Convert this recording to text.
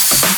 you